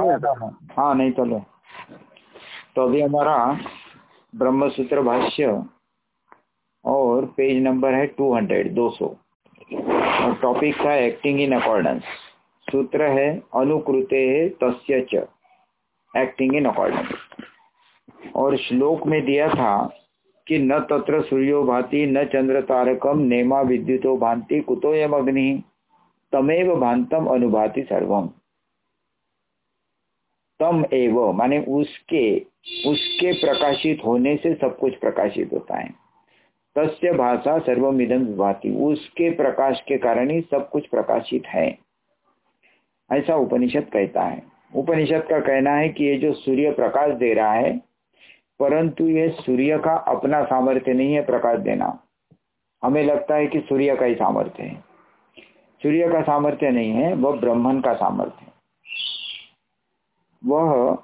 हाँ नहीं चलो तो अभी हमारा ब्रह्म सूत्र भाष्य और पेज नंबर है टू हंड्रेड दो सौ और टॉपिक था एक्टिंग इन अकॉर्डेंस सूत्र है, अनुकृते तस्य च एक्टिंग इन अकॉर्डेंस और श्लोक में दिया था कि न तत्र सूर्यो भाति, न चंद्र तारकम, नेमा विद्युतो भांति कुतो यम अग्नि तमेव भांतम अनुभाति सर्वम। तम एव, माने उसके उसके प्रकाशित होने से सब कुछ प्रकाशित होता है। तस्य भाषा सर्वमिदम विभाति, उसके प्रकाश के कारण ही सब कुछ प्रकाशित है। ऐसा उपनिषद कहता है। उपनिषद का कहना है कि ये जो सूर्य प्रकाश दे रहा है, परंतु ये सूर्य का अपना सामर्थ्य नहीं है प्रकाश देना। हमें लगता है कि सूर्य का ही सामर्थ्य है। सूर्य का सामर्थ्य नहीं है, वह ब्रह्मन का सामर्थ्य है। वह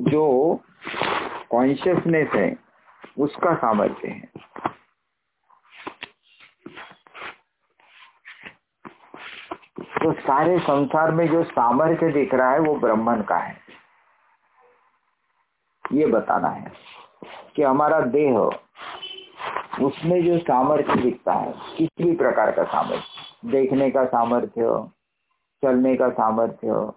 जो कॉन्शियसनेस है, उसका सामर्थ्य है। तो सारे संसार में जो सामर्थ्य दिख रहा है, वो ब्राह्मण का है। ये बताना है कि हमारा देह, उसमें जो सामर्थ्य दिखता है, किसी भी प्रकार का सामर्थ्य, देखने का सामर्थ्य, चलने का सामर्थ्य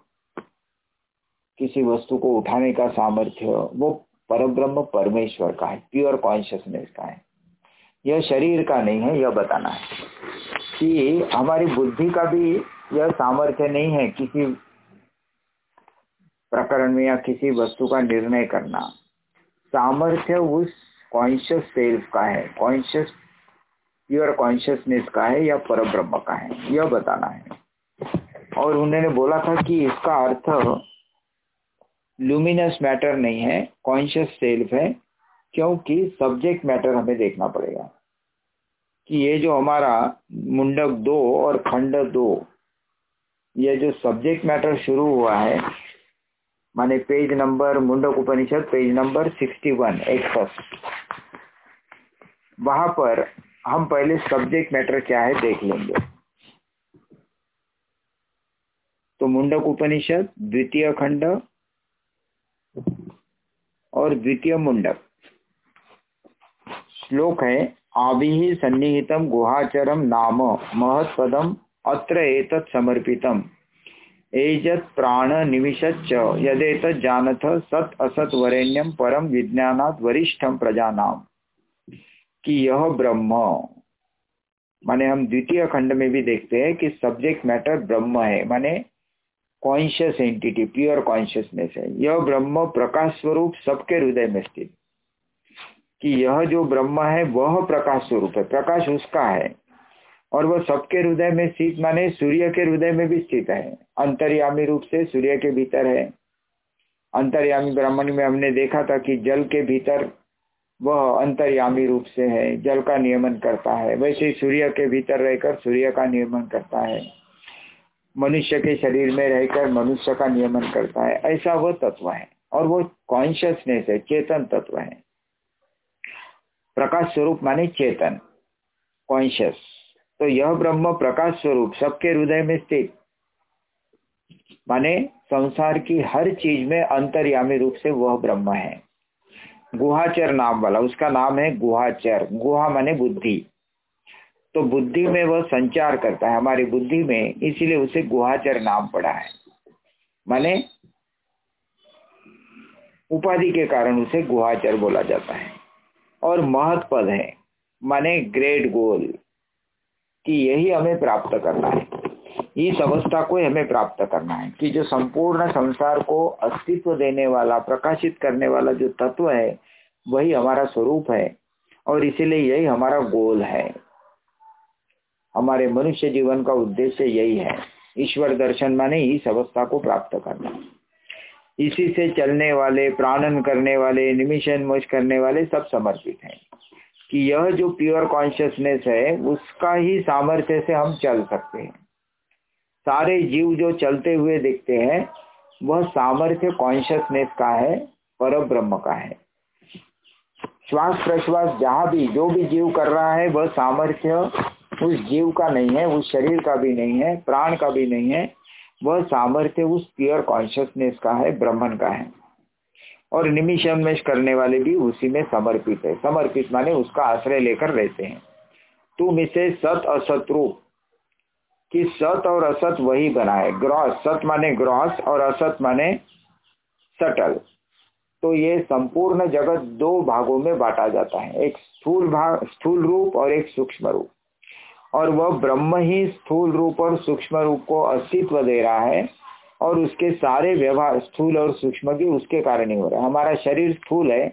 किसी वस्तु को उठाने का सामर्थ्य वो परब्रह्म परमेश्वर का है प्योर कॉन्शियसनेस का है। यह शरीर का नहीं है, यह बताना है कि हमारी बुद्धि का भी यह सामर्थ्य नहीं है किसी प्रकरण में या किसी वस्तु का निर्णय करना। सामर्थ्य उस कॉन्शियस सेल्फ का है कॉन्शियस प्योर कॉन्शियसनेस का है या पर ब्रह्म का है, यह बताना है। और उन्होंने बोला था कि इसका अर्थ लुमिनस मैटर नहीं है कॉन्शियस सेल्फ है, क्योंकि सब्जेक्ट मैटर हमें देखना पड़ेगा। कि ये जो हमारा मुंडक दो और खंड दो, ये जो सब्जेक्ट मैटर शुरू हुआ है, माने page number Mundaka Upanishad page number sixty one first वहाँ पर हम पहले सब्जेक्ट मैटर क्या है देख लेंगे। तो मुंडक उपनिषद, द्वितीय खंड और द्वितीय मुंडक। श्लोक है आभि सन्निहितम गुहाचरम नाम महत्पदम अत्र एतत् समर्पितम। एजत प्राण निमिषच्च यदेत जानथ सत असत वरेण्यम परम विज्ञानात वरिष्ठम प्रजानाम कि यह ब्रह्म। माने हम द्वितीय खंड में भी देखते हैं कि सब्जेक्ट मैटर ब्रह्म है। माने कॉन्शियस एंटिटी प्योर कॉन्शियसनेस है। यह ब्रह्म प्रकाश स्वरूप सबके हृदय में स्थित। कि यह जो ब्रह्म है, वह प्रकाश स्वरूप है। प्रकाश उसका है। और वह सबके हृदय में स्थित, माने सूर्य के हृदय में भी स्थित है। अंतर्यामी रूप से सूर्य के भीतर है। अंतर्यामी ब्राह्मण में हमने देखा था कि जल के भीतर वह अंतर्यामी रूप से है। जल का नियमन करता है। वैसे सूर्य के भीतर रहकर सूर्य का नियमन करता है। मनुष्य के शरीर में रहकर मनुष्य का नियमन करता है। ऐसा वह तत्व है और वो कॉन्शियसनेस है, चेतन तत्व है। प्रकाश स्वरूप माने चेतन कॉन्शियस तो यह ब्रह्म प्रकाश स्वरूप सबके हृदय में स्थित। माने संसार की हर चीज़ में अंतर्यामी रूप से वह ब्रह्म है। गुहाचर नाम वाला, उसका नाम है गुहाचर। गुहा माने बुद्धि। तो बुद्धि में वह संचार करता है हमारी बुद्धि में, इसीलिए उसे गुहाचर नाम पड़ा है। माने उपाधि के कारण उसे गुहाचर बोला जाता है। और महत पद है, माने ग्रेट गोल, कि यही हमें प्राप्त करना है। इस अवस्था को हमें प्राप्त करना है, कि जो संपूर्ण संसार को अस्तित्व देने वाला, प्रकाशित करने वाला जो तत्व है, वही हमारा स्वरूप है, और इसीलिए यही हमारा गोल है। हमारे मनुष्य जीवन का उद्देश्य यही है, ईश्वर दर्शन माने इस अवस्था को प्राप्त करना। इसी से चलने वाले, प्राणन करने वाले निमिशन मोच करने वाले सब समर्पित हैं। कि यह जो प्योर कॉन्शियसनेस है, उसका ही सामर्थ्य से हम चल सकते हैं। सारे जीव जो चलते हुए दिखते हैं, वह सामर्थ्य कॉन्शियसनेस का है पर ब्रह्म का है। श्वास प्रश्वास जहाँ भी, जो भी जीव कर रहा है, वह सामर्थ्य उस जीव का नहीं है, उस शरीर का भी नहीं है, प्राण का भी नहीं है। वह सामर्थ्य उस प्योर कॉन्शियसनेस का है, ब्रह्मन का है। और निमिषमेश करने वाले भी उसी में समर्पित है। समर्पित माने उसका आश्रय लेकर रहते हैं। तुम इसे सत असत रूप कि सत और असत वही बनाए। ग्रॉस सत माने ग्रॉस और असत माने सटल। तो ये संपूर्ण जगत दो भागों में बांटा जाता है। एक स्थूल भाग स्थूल रूप और एक सूक्ष्म रूप। और वह ब्रह्म ही स्थूल रूप और सूक्ष्म रूप को अस्तित्व दे रहा है और उसके सारे व्यवहार स्थूल और सूक्ष्म भी उसके कारण ही हो रहा है। हमारा शरीर स्थूल है,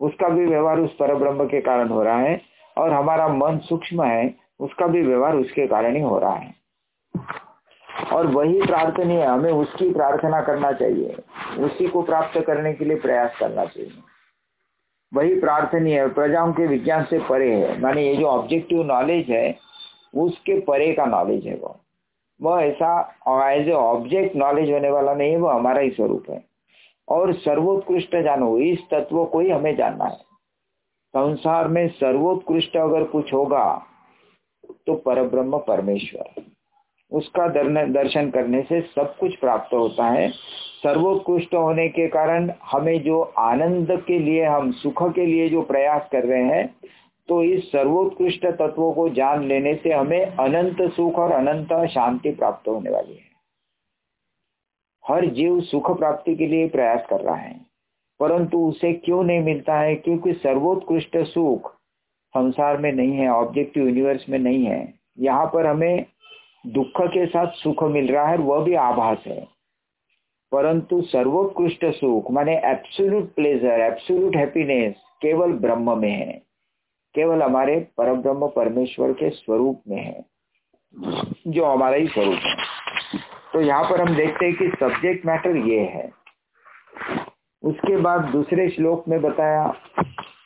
उसका भी व्यवहार उस पर ब्रह्म के कारण हो रहा है और हमारा मन सूक्ष्म है, उसका भी व्यवहार उसके कारण ही हो रहा है। और वही प्रार्थनीय हमें उसकी प्रार्थना करना चाहिए, उसी को प्राप्त करने के लिए प्रयास करना चाहिए। वही प्रार्थनीय है प्रजाओं के विज्ञान से परे है। माने ये जो ऑब्जेक्टिव नॉलेज है, उसके परे का नॉलेज है वो। वह ऐसा एज ए ऑब्जेक्ट नॉलेज होने वाला नहीं है, वो हमारा ही स्वरूप है। और सर्वोत्कृष्ट जानो, इस तत्व को ही हमें जानना है। संसार में सर्वोत्कृष्ट अगर कुछ होगा तो परब्रह्म परमेश्वर। उसका दर्शन करने से सब कुछ प्राप्त होता है। सर्वोत्कृष्ट होने के कारण हमें जो आनंद के लिए हम, सुख के लिए जो प्रयास कर रहे हैं तो इस सर्वोत्कृष्ट तत्वों को जान लेने से हमें अनंत सुख और अनंत शांति प्राप्त होने वाली है। हर जीव सुख प्राप्ति के लिए प्रयास कर रहा है, परंतु उसे क्यों नहीं मिलता है? क्योंकि सर्वोत्कृष्ट सुख संसार में नहीं है, ऑब्जेक्टिव यूनिवर्स में नहीं है। यहाँ पर हमें दुख के साथ सुख मिल रहा है वह भी आभास है। परंतु सर्वोत्कृष्ट सुख, माने एब्सोल्यूट प्लेजर एब्सोल्यूट हैप्पीनेस केवल ब्रह्म में है। केवल हमारे परम ब्रह्म परमेश्वर के स्वरूप में है, जो हमारा ही स्वरूप है। तो यहाँ पर हम देखते हैं कि सब्जेक्ट मैटर ये है। उसके बाद दूसरे श्लोक में बताया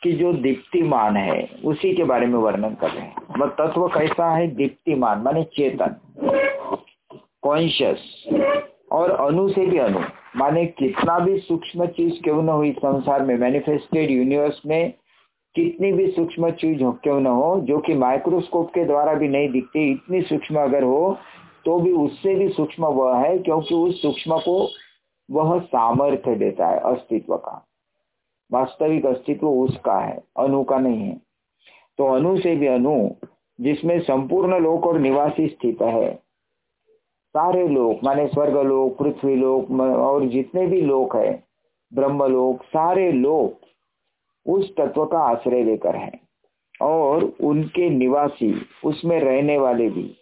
कि जो दीप्तिमान है, उसी के बारे में वर्णन कर रहे हैं। वह तत्व कैसा है? दीप्तिमान, माने चेतन। कॉन्शियस और अनु से भी अनु। माने कितना भी सूक्ष्म चीज़ क्यों न हुई संसार में मैनिफेस्टेड यूनिवर्स में, कितनी भी सूक्ष्म चीज़ हो, क्यों न हो, जो कि माइक्रोस्कोप के द्वारा भी नहीं दिखती, इतनी सूक्ष्म अगर हो तो भी उससे भी सूक्ष्म वह है, क्योंकि उस सूक्ष्म को वह सामर्थ्य देता है, अस्तित्व का। वास्तविक अस्तित्व उसका है, अनु का नहीं है। तो अनु से भी अनु, जिसमें संपूर्ण लोक और निवासी स्थित है। सारे लोक, माने स्वर्ग लोक, पृथ्वी लोक और जितने भी लोक है, ब्रह्म लोक, सारे लोक उस तत्व का आश्रय लेकर है। और उनके निवासी, उसमें रहने वाले भी,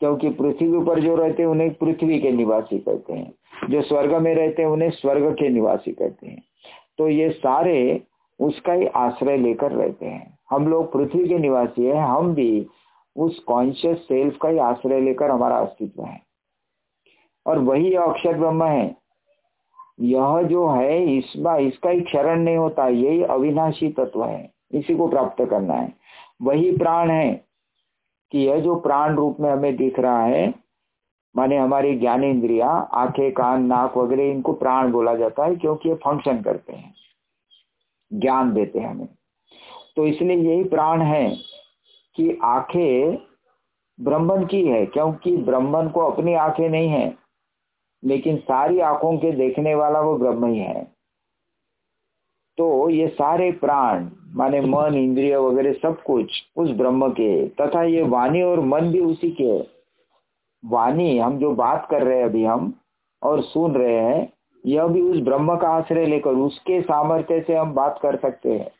क्योंकि पृथ्वी पर जो रहते हैं, उन्हें पृथ्वी के निवासी कहते हैं। जो स्वर्ग में रहते हैं, उन्हें स्वर्ग के निवासी कहते हैं। तो ये सारे उसका ही आश्रय लेकर रहते हैं। हम लोग पृथ्वी के निवासी है, हम भी उस कॉन्शियस सेल्फ का ही आश्रय लेकर हमारा अस्तित्व है। और वही अक्षर ब्रह्म है। यह जो है इसका इसका ही क्षरण नहीं होता, यही अविनाशी तत्व है। इसी को प्राप्त करना है। वही प्राण है कि यह जो प्राण रूप में हमें दिख रहा है माने हमारी ज्ञान इंद्रिया आँखें, कान, नाक वगैरह, इनको प्राण बोला जाता है क्योंकि ये फ़ंक्शन करते हैं। ज्ञान देते हैं हमें। तो इसलिए यही प्राण है कि आँखें ब्रह्मन की है, क्योंकि ब्रह्मन को अपनी आँखें नहीं है, लेकिन सारी आँखों के देखने वाला वो ब्रह्म ही है। तो ये सारे प्राण, माने मन, इंद्रिय वगैरह सब कुछ उस ब्रह्म के, तथा ये वाणी और मन भी उसी के वाणी, हम जो बात कर रहे हैं अभी हम और सुन रहे हैं यह भी उस ब्रह्म का आश्रय लेकर, उसके सामर्थ्य से हम बात कर सकते हैं।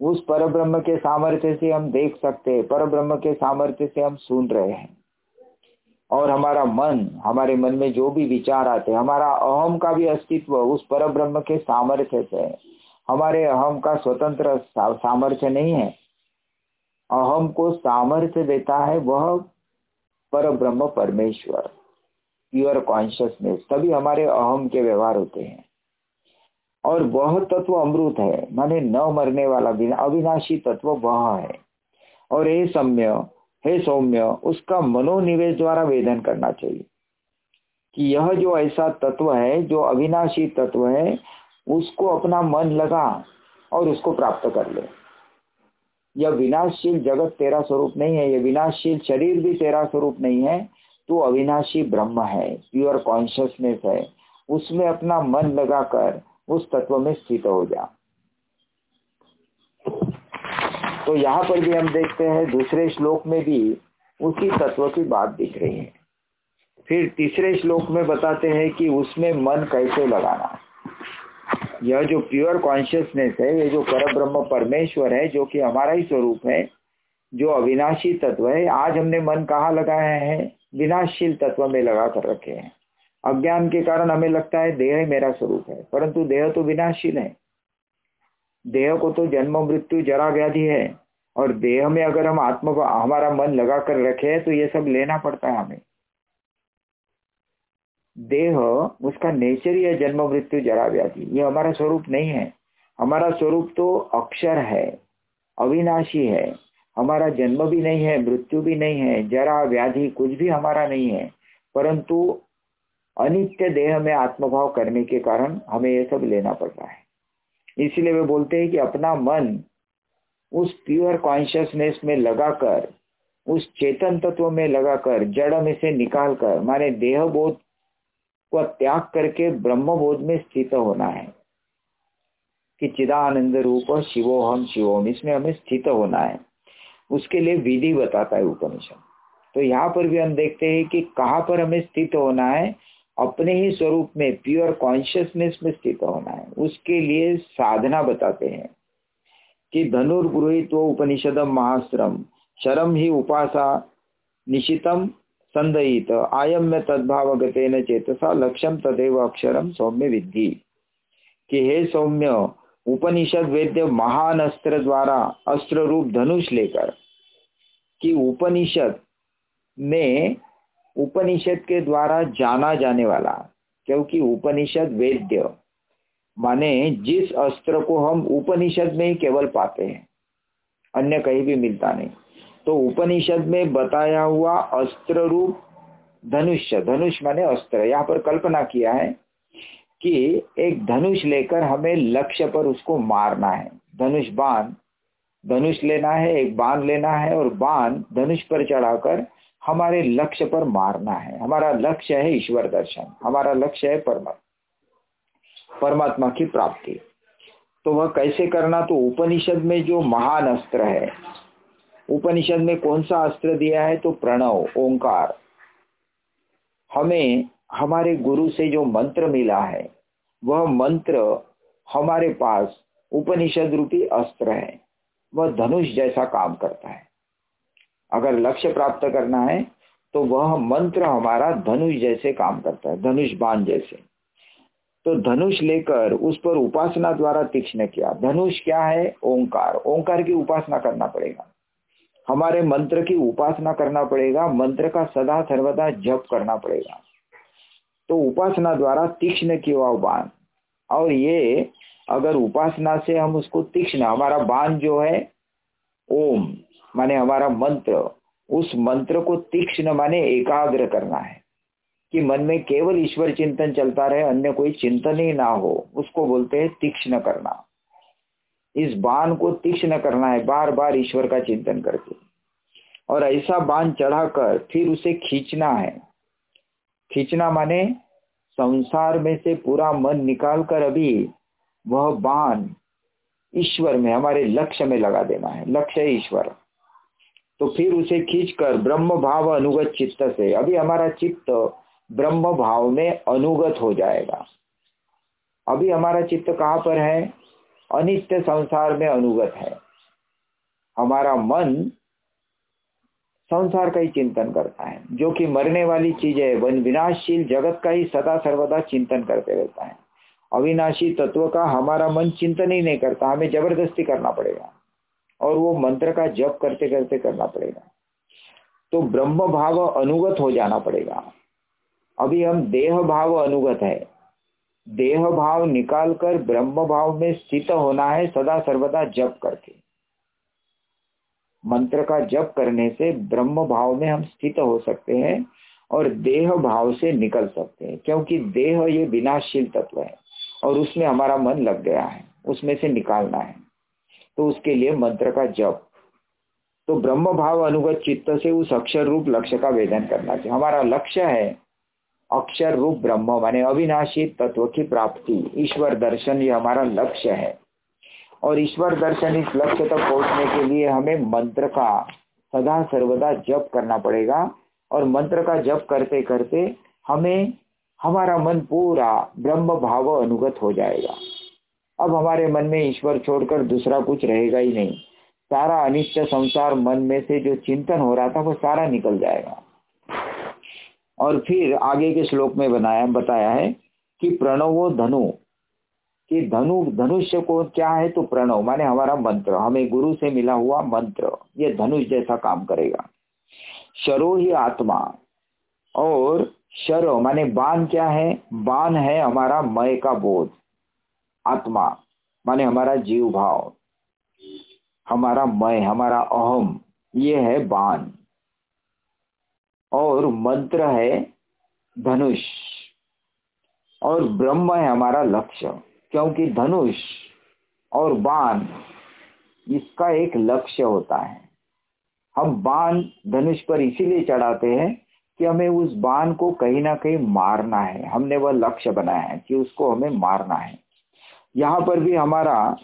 उस पर ब्रह्म के सामर्थ्य से हम देख सकते हैं पर ब्रह्म के सामर्थ्य से हम सुन रहे हैं। और हमारा मन, हमारे मन में जो भी विचार आते हैं, हमारा अहम का भी अस्तित्व उस पर ब्रह्म के सामर्थ्य से है। हमारे अहम का स्वतंत्र सामर्थ्य नहीं है। अहम को सामर्थ्य देता है, वह पर ब्रह्म परमेश्वर प्योर कॉन्शियसनेस तभी हमारे अहम के व्यवहार होते हैं। और वह तत्व अमृत है, माने न मरने वाला अविनाशी तत्व वह है। और हे सम्य, हे सौम्य, उसका मनोनिवेश द्वारा वेदन करना चाहिए। कि यह जो ऐसा तत्व है, जो अविनाशी तत्व है, उसको अपना मन लगा और उसको प्राप्त कर ले। यह विनाशशील जगत तेरा स्वरूप नहीं है, यह विनाशशील शरीर भी तेरा स्वरूप नहीं है, तू अविनाशी ब्रह्म है प्योर कॉन्शियसनेस है। उसमें अपना मन लगाकर उस तत्व में स्थित हो जा। तो यहाँ पर भी हम देखते हैं, दूसरे श्लोक में भी उसी तत्व की बात दिख रही है। फिर तीसरे श्लोक में बताते हैं कि उसमें मन कैसे लगाना। यह जो प्योर कॉन्शियसनेस है, ये जो पर ब्रह्म परमेश्वर है, जो कि हमारा ही स्वरूप है, जो अविनाशी तत्व है, आज हमने मन कहा लगाया है? विनाशील तत्व में लगा कर रखे हैं। अज्ञान के कारण हमें लगता है देह मेरा स्वरूप है, परंतु देह तो विनाशील है। देह को तो जन्म, मृत्यु, जरा व्याधि है, और देह में अगर हम आत्म, हमारा मन लगा कर रखे तो ये सब लेना पड़ता है हमें। देह, उसका नेचर ही है जन्म, मृत्यु, जरा, व्याधि। ये हमारा स्वरूप नहीं है। हमारा स्वरूप तो अक्षर है, अविनाशी है। हमारा जन्म भी नहीं है, मृत्यु भी नहीं है, जरा, व्याधि, कुछ भी हमारा नहीं है। परंतु अनित्य देह में आत्मभाव करने के कारण हमें यह सब लेना पड़ता है। इसलिए वे बोलते हैं कि अपना मन उस प्योर कॉन्शियसनेस में लगाकर, उस चेतन तत्व में लगाकर, जड़ में से निकाल कर माने देह बोध को त्याग करके ब्रह्म बोध में स्थित होना है। कि चिदानंद रूप शिवोहम शिवोम इसमें हमें स्थित होना है। उसके लिए विधि बताता है उपनिषद। तो यहाँ पर भी हम देखते हैं कि कहाँ पर हमें स्थित होना है, अपने ही स्वरूप में प्योर कॉन्शियसनेस में स्थित होना है। उसके लिए साधना बताते हैं कि धनुर्गृहित उपनिषदम महाश्रम शरम ही उपासा निशितम संदयित आयम में तद्भाव गतेन चेतसा लक्ष्यम तदेव अक्षरम सौम्य विद्धि कि हे सौम्य उपनिषद वेद्य महान अस्त्र द्वारा अस्त्र रूप धनुष लेकर, कि उपनिषद में उपनिषद के द्वारा जाना जाने वाला, क्योंकि उपनिषद वेद्य माने जिस अस्त्र को हम उपनिषद में ही केवल पाते हैं, अन्य कहीं भी मिलता नहीं। तो उपनिषद में बताया हुआ अस्त्र रूप धनुष धनुष माने अस्त्र। यहाँ पर कल्पना किया है कि एक धनुष लेकर हमें लक्ष्य पर उसको मारना है। धनुष बाण, धनुष लेना है, एक बाण लेना है और बाण धनुष पर चढ़ाकर हमारे लक्ष्य पर मारना है। हमारा लक्ष्य है ईश्वर दर्शन, हमारा लक्ष्य है परमात्मा परमात्मा की प्राप्ति। तो वह कैसे करना? तो उपनिषद में जो महान अस्त्र है उपनिषद में कौन सा अस्त्र दिया है? तो प्रणव, ओंकार। हमें, हमारे गुरु से जो मंत्र मिला है, वह मंत्र हमारे पास उपनिषद रूपी अस्त्र है। वह धनुष जैसा काम करता है। अगर लक्ष्य प्राप्त करना है तो वह मंत्र हमारा धनुष जैसे काम करता है धनुष बाण जैसे। तो धनुष लेकर उस पर उपासना द्वारा तीक्ष्ण किया। धनुष क्या है? ओंकार। ओंकार की उपासना करना पड़ेगा। हमारे मंत्र की उपासना करना पड़ेगा, मंत्र का सदा सर्वदा जप करना पड़ेगा। तो उपासना द्वारा तीक्ष्ण किया बाण। और ये अगर उपासना से हम उसको तीक्ष्ण, हमारा बाण जो है, ओम, माने हमारा मंत्र, उस मंत्र को तीक्ष्ण माने एकाग्र करना है। कि मन में केवल ईश्वर चिंतन चलता रहे, अन्य कोई चिंतन ही ना हो, उसको बोलते हैं तीक्ष्ण करना। इस बाण को तीक्ष्ण करना है बार बार ईश्वर का चिंतन करके। और ऐसा बाण चढ़ाकर फिर उसे खींचना है। खींचना माने संसार में से पूरा मन निकाल कर अभी वह बाण ईश्वर में, हमारे लक्ष्य में लगा देना है, लक्ष्य ईश्वर। तो फिर उसे खींचकर ब्रह्म भाव अनुगत चित्त से, अभी हमारा चित्त ब्रह्म भाव में अनुगत हो जाएगा। अभी हमारा चित्त कहाँ पर है? अनित्य संसार में अनुगत है। हमारा मन संसार का ही चिंतन करता है। जो कि मरने वाली चीज़ है, वन विनाशशील जगत का ही सदा सर्वदा चिंतन करते रहता है। अविनाशी तत्व का हमारा मन चिंतन ही नहीं करता, हमें ज़बरदस्ती करना पड़ेगा। और वो मंत्र का जप करते करते करना पड़ेगा। तो ब्रह्म भाव अनुगत हो जाना पड़ेगा। अभी हम देह भाव अनुगत है। देह भाव निकालकर ब्रह्म भाव में स्थित होना है, सदा सर्वदा जप करके। मंत्र का जप करने से ब्रह्म भाव में हम स्थित हो सकते हैं और देह भाव से निकल सकते हैं, क्योंकि देह ये विनाशील तत्व है और उसमें हमारा मन लग गया है, उसमें से निकालना है। तो उसके लिए मंत्र का जप। तो ब्रह्म भाव अनुगत चित्त से उस अक्षर रूप लक्ष्य का वेदन करना चाहिए। हमारा लक्ष्य है अक्षर रूप ब्रह्म माने अविनाशी तत्व की प्राप्ति। ईश्वर दर्शन ये हमारा लक्ष्य है। और ईश्वर दर्शन इस लक्ष्य तक पहुँचने के लिए हमें मंत्र का सदा सर्वदा जप करना पड़ेगा। और मंत्र का जप करते करते हमें, हमारा मन पूरा ब्रह्म भाव अनुगत हो जाएगा। अब हमारे मन में ईश्वर छोड़कर दूसरा कुछ रहेगा ही नहीं। सारा अनिष्ट संसार मन में से जो चिंतन हो रहा था, वो सारा निकल जाएगा। और फिर आगे के श्लोक में बनाया, बताया है कि प्रणवो धनु, कि धनु, धनुष्य को क्या है तो प्रणव, माने हमारा मंत्र, हमें गुरु से मिला हुआ मंत्र, ये धनुष जैसा काम करेगा। शरो ही आत्मा, और शरो, माने बान क्या है? बाण है हमारा मय का बोध, आत्मा, माने हमारा जीव भाव, हमारा मय, हमारा अहम, ये है बाण। और मंत्र है धनुष। और ब्रह्म है हमारा लक्ष्य, क्योंकि धनुष और बाण इसका एक लक्ष्य होता है। हम बाण धनुष पर इसीलिए चढ़ाते हैं कि हमें उस बाण को कहीं ना कहीं मारना है। हमने वह लक्ष्य बनाया है कि उसको हमें मारना है। यहाँ पर भी हमारा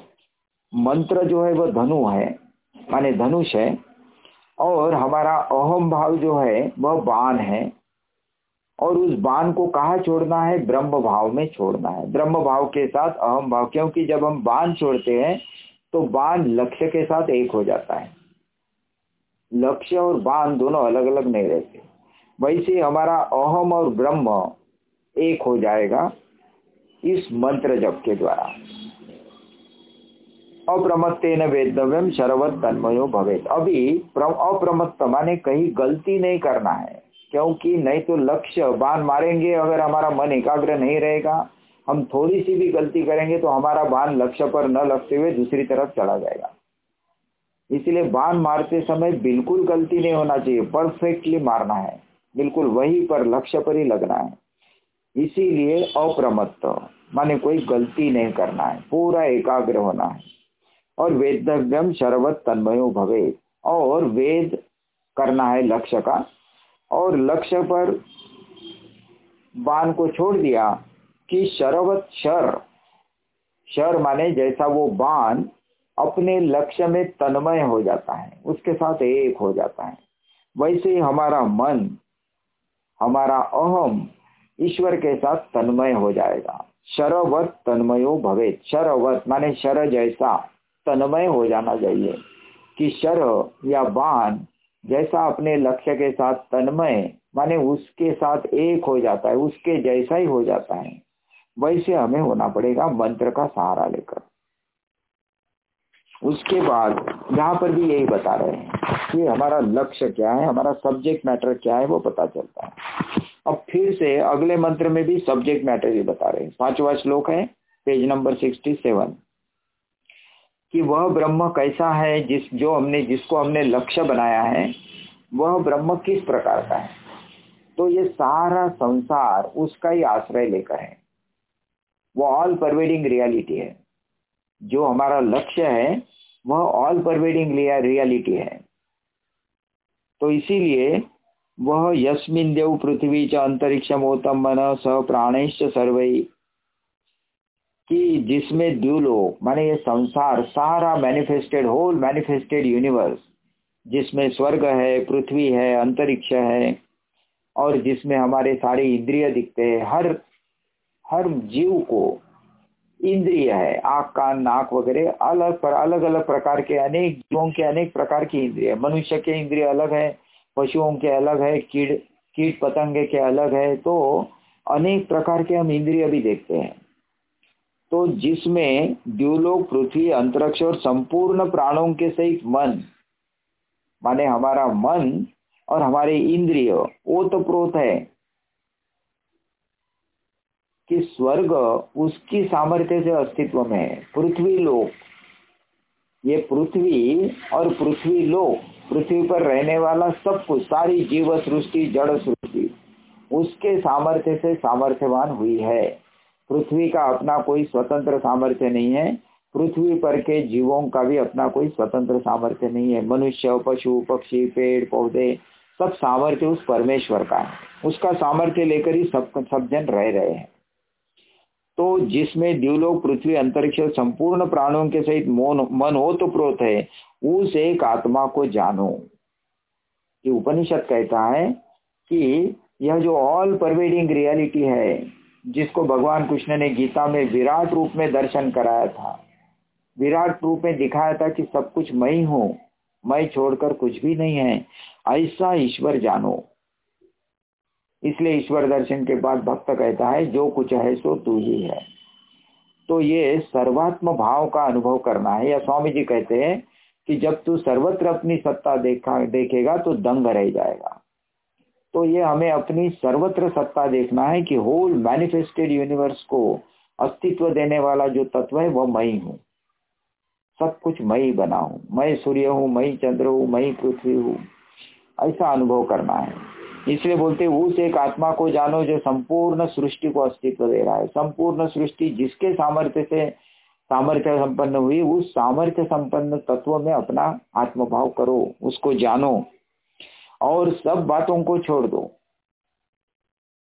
मंत्र जो है वह धनु है, माने धनुष है। और हमारा अहम भाव जो है, वह बाण है। और उस बाण को कहा छोड़ना है? ब्रह्म भाव में छोड़ना है। ब्रह्म भाव के साथ अहम भाव, क्योंकि जब हम बाण छोड़ते हैं तो बाण लक्ष्य के साथ एक हो जाता है। लक्ष्य और बाण दोनों अलग अलग नहीं रहते। वैसे हमारा अहम और ब्रह्म एक हो जाएगा इस मंत्र जप के द्वारा। अप्रमत्तेन वेदव्यम शरवत तन्मयो भवेत। अभी अप्रमत्त माने कहीं गलती नहीं करना है, क्योंकि नहीं तो लक्ष्य बाण मारेंगे अगर हमारा मन एकाग्र नहीं रहेगा। हम थोड़ी सी भी गलती करेंगे तो हमारा बाण लक्ष्य पर न लगते हुए दूसरी तरफ़ चला जाएगा। इसलिए बाण मारते समय बिल्कुल गलती नहीं होना चाहिए, परफेक्टली मारना है। बिल्कुल वही पर लक्ष्य पर ही लगना है। इसीलिए अप्रमत्त माने कोई गलती नहीं करना है, पूरा एकाग्र होना है। और वेदव्यम शरवत तन्मयो भवे और वेद करना है लक्ष्य का। और लक्ष्य पर बाण को छोड़ दिया कि शरवत शर शर माने जैसा वो बाण अपने लक्ष्य में तन्मय हो जाता है, उसके साथ एक हो जाता है। वैसे ही हमारा मन, हमारा अहम ईश्वर के साथ तन्मय हो जाएगा। शरवत तन्मयो भवे शरवत माने शर जैसा। तन्मय हो जाना चाहिए। कि शर या बाण जैसा अपने लक्ष्य के साथ तन्मय, माने उसके साथ एक हो जाता है, उसके जैसा ही हो जाता है। वैसे हमें होना पड़ेगा मंत्र का सहारा लेकर। उसके बाद यहाँ पर भी यही बता रहे हैं कि हमारा लक्ष्य क्या है, हमारा सब्जेक्ट मैटर क्या है, वो पता चलता है। अब फिर से अगले मंत्र में भी सब्जेक्ट मैटर ही बता रहे हैं। पांचवा श्लोक है पेज नंबर सिक्सटी सेवन कि वह ब्रह्म कैसा है, जिस, जो हमने, जिसको हमने लक्ष्य बनाया है, वह ब्रह्म किस प्रकार का है? तो ये सारा संसार उसका ही आश्रय लेकर है। वो ऑल परवेडिंग रियलिटी है। जो हमारा लक्ष्य है, वह ऑल परवेडिंग रियलिटी है। तो इसीलिए वह यस्मिन देव पृथ्वी च अंतरिक्षमोतम मन स प्राणेश सर्वई कि जिसमें द्यूलोक माने ये संसार सारा मैनिफेस्टेड होल मैनिफेस्टेड यूनिवर्स जिसमें स्वर्ग है, पृथ्वी है, अंतरिक्ष है, और जिसमें हमारे सारे इंद्रिय दिखते हैं, हर हर जीव को इंद्रिय है, आँख, कान, नाक वगैरह, अलग पर अलग अलग प्रकार के अनेक जीवों के अनेक प्रकार की इंद्रिय मनुष्य के इंद्रिय अलग है, पशुओं के अलग है, कीट कीट पतंगे के अलग है तो अनेक प्रकार के हम इंद्रिय भी देखते हैं। तो जिसमें द्यूलोक पृथ्वी, अंतरिक्ष और संपूर्ण प्राणों के सहित मन, माने हमारा मन और हमारे इंद्रिय, ओतप्रोत है, कि स्वर्ग उसकी सामर्थ्य से अस्तित्व में है। पृथ्वी लोक, ये पृथ्वी और पृथ्वी लोक, पृथ्वी पर रहने वाला सब कुछ, सारी जीव सृष्टि, जड़ सृष्टि, उसके सामर्थ्य से सामर्थ्यवान हुई है। पृथ्वी का अपना कोई स्वतंत्र सामर्थ्य नहीं है। पृथ्वी पर के जीवों का भी अपना कोई स्वतंत्र सामर्थ्य नहीं है। मनुष्य, पशु, पक्षी, पेड़, पौधे, सब सामर्थ्य उस परमेश्वर का है। उसका सामर्थ्य लेकर ही सब सब जन रह रहे हैं। तो जिसमें द्यूलोक पृथ्वी अंतरिक्ष संपूर्ण प्राणों के सहित मोन, मन हो तो प्रोत है, उस एक आत्मा को जानो। कि उपनिषद कहता है कि यह जो ऑल परवेडिंग रियलिटी है जिसको भगवान कृष्ण ने गीता में विराट रूप में दर्शन कराया था। विराट रूप में दिखाया था कि सब कुछ मैं ही हूँ, मैं छोड़कर कुछ भी नहीं है। ऐसा ईश्वर जानो। इसलिए ईश्वर दर्शन के बाद भक्त कहता है, जो कुछ है सो तू ही है। तो ये सर्वात्म भाव का अनुभव करना है। या स्वामी जी कहते हैं कि जब तू सर्वत्र अपनी सत्ता देखा, देखेगा तो दंग रह जाएगा। तो ये हमें अपनी सर्वत्र सत्ता देखना है कि होल मैनिफेस्टेड यूनिवर्स को अस्तित्व देने वाला जो तत्व है वह मई हूँ। सब कुछ मई बना हूँ। मैं सूर्य हूँ मई चंद्र हूँ मई पृथ्वी हूँ। ऐसा अनुभव करना है। इसलिए बोलते उस एक आत्मा को जानो जो संपूर्ण सृष्टि को अस्तित्व दे रहा है। संपूर्ण सृष्टि जिसके सामर्थ्य से सामर्थ्य संपन्न हुई, उस सामर्थ्य संपन्न तत्व में अपना आत्मभाव करो, उसको जानो। और सब बातों को छोड़ दो।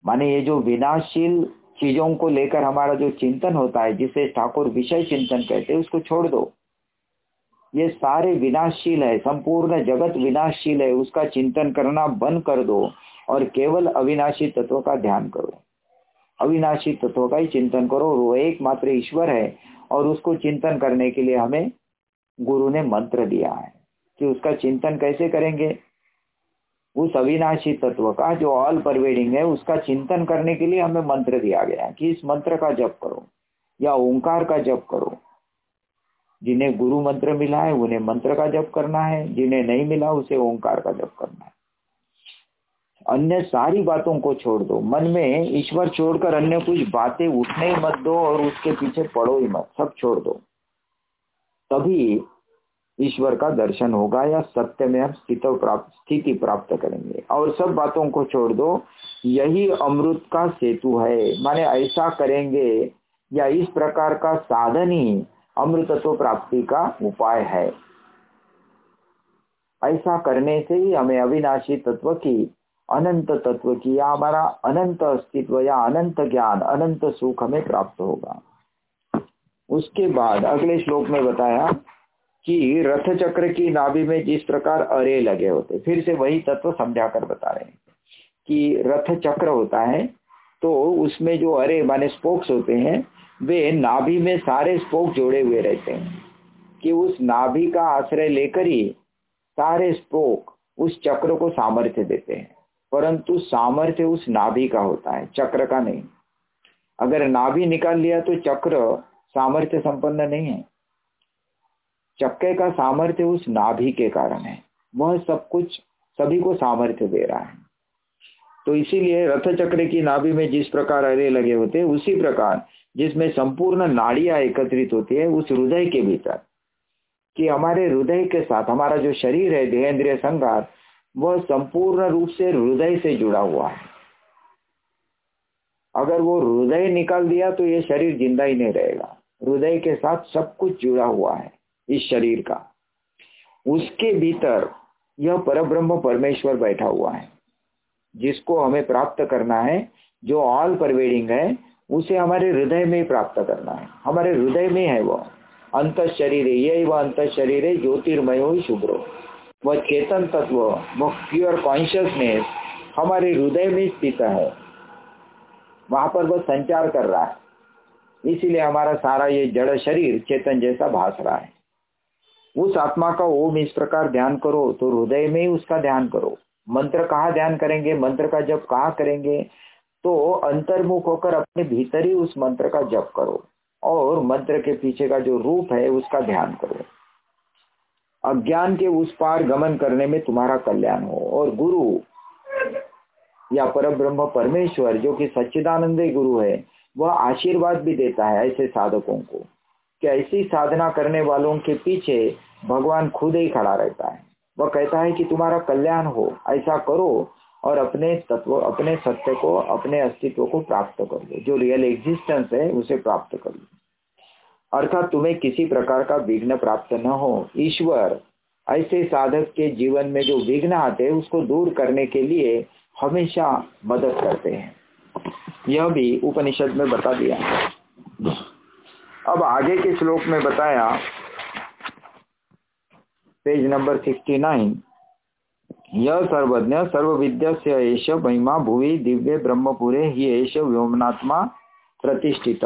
माने ये जो विनाशील चीज़ों को लेकर हमारा जो चिंतन होता है, जिसे ठाकुर विषय चिंतन कहते हैं, उसको छोड़ दो। ये सारे विनाशील है, संपूर्ण जगत विनाशील है, उसका चिंतन करना बंद कर दो और केवल अविनाशी तत्व का ध्यान करो। अविनाशी तत्व का ही चिंतन करो, वो एकमात्र ईश्वर है और उसको चिंतन करने के लिए हमें गुरु ने मंत्र दिया है कि उसका चिंतन कैसे करेंगे? उस अविनाशी तत्व का जो ऑल परवेडिंग है, उसका चिंतन करने के लिए हमें मंत्र दिया गया है कि इस मंत्र का जप करो या ओंकार का जप करो। जिन्हें गुरु मंत्र मिला है, उन्हें मंत्र का जप करना है, जिन्हें नहीं मिला, उसे ओंकार का जप करना है। अन्य सारी बातों को छोड़ दो। मन में ईश्वर छोड़कर अन्य कुछ बातें उठने ही मत दो और उसके पीछे पड़ो ही मत, सब छोड़ दो। तभी ईश्वर का दर्शन होगा या सत्य में हम स्थित प्राप्त, स्थिति प्राप्त करेंगे। और सब बातों को छोड़ दो, यही अमृत का सेतु है। माने ऐसा करेंगे या इस प्रकार का साधन ही अमृतत्व प्राप्ति का उपाय है। ऐसा करने से ही हमें अविनाशी तत्व की, अनंत तत्व की या हमारा अनंत अस्तित्व या अनंत ज्ञान, अनंत सुख हमें प्राप्त होगा। उसके बाद अगले श्लोक में बताया कि रथ चक्र की नाभि में जिस प्रकार अरे लगे होते, फिर से वही तत्व समझा कर बता रहे हैं कि रथ चक्र होता है तो उसमें जो अरे माने स्पोक्स होते हैं, वे नाभि में सारे स्पोक जोड़े हुए रहते हैं। कि उस नाभि का आश्रय लेकर ही सारे स्पोक उस चक्र को सामर्थ्य देते हैं। परंतु सामर्थ्य उस नाभि का होता है, चक्र का नहीं। अगर नाभि निकाल लिया तो चक्र सामर्थ्य संपन्न नहीं है। चक्के का सामर्थ्य उस नाभि के कारण है। वह सब कुछ सभी को सामर्थ्य दे रहा है। तो इसीलिए रथ चक्र की नाभि में जिस प्रकार अरे लगे होते हैं, उसी प्रकार जिसमें संपूर्ण नाड़ियाँ एकत्रित होती है, उस हृदय के भीतर, कि हमारे हृदय के साथ, हमारा जो शरीर है, देहेंद्रिय संघात, वह संपूर्ण रूप से हृदय से जुड़ा हुआ है। अगर वो हृदय निकाल दिया तो ये शरीर ज़िंदा ही नहीं रहेगा। हृदय के साथ सब कुछ जुड़ा हुआ है। इस शरीर का। उसके भीतर यह परब्रह्म परमेश्वर बैठा हुआ है, जिसको हमें प्राप्त करना है, जो ऑल परवेडिंग है, उसे हमारे हृदय में प्राप्त करना है। हमारे हृदय में है वह। अंत शरीर यही वह अंत शरीर है, ज्योतिर्मय हो शुभ्र। वह चेतन तत्व, वह प्योर कॉन्शियसनेस हमारे हृदय में स्थित है। वहाँ पर वह संचार कर रहा है। इसीलिए हमारा सारा ये जड़ शरीर चेतन जैसा भास रहा है। उस आत्मा का ओम इस प्रकार ध्यान करो तो हृदय में ही उसका ध्यान करो। मंत्र कहा ध्यान करेंगे? मंत्र का जब कहा करेंगे? तो अंतर्मुख होकर अपने भीतर ही उस मंत्र का जप करो और मंत्र के पीछे का जो रूप है उसका ध्यान करो। अज्ञान के उस पार गमन करने में तुम्हारा कल्याण हो और गुरु या पर ब्रह्म परमेश्वर, जो कि सच्चिदानंद गुरु है, वह आशीर्वाद भी देता है ऐसे साधकों को। कि ऐसी साधना करने वालों के पीछे भगवान खुद ही खड़ा रहता है? वह कहता है कि तुम्हारा कल्याण हो, ऐसा करो और अपने तत्व, अपने सत्य को, अपने अस्तित्व को प्राप्त कर लो। जो रियल एग्जिस्टेंस है, उसे प्राप्त कर लो। अर्थात तुम्हें किसी प्रकार का विघ्न प्राप्त न हो। ईश्वर ऐसे साधक के जीवन में जो विघ्न आते हैं, उसको दूर करने के लिए हमेशा मदद करते हैं। यह भी उपनिषद में बता दिया। अब आगे के श्लोक में बताया पेज नंबर सिक्सटी नाइन यह सर्वज्ञ सर्वविद्य से महिमा भुवि दिव्य ब्रह्मपुरे ही एष व्योमनात्मा प्रतिष्ठित।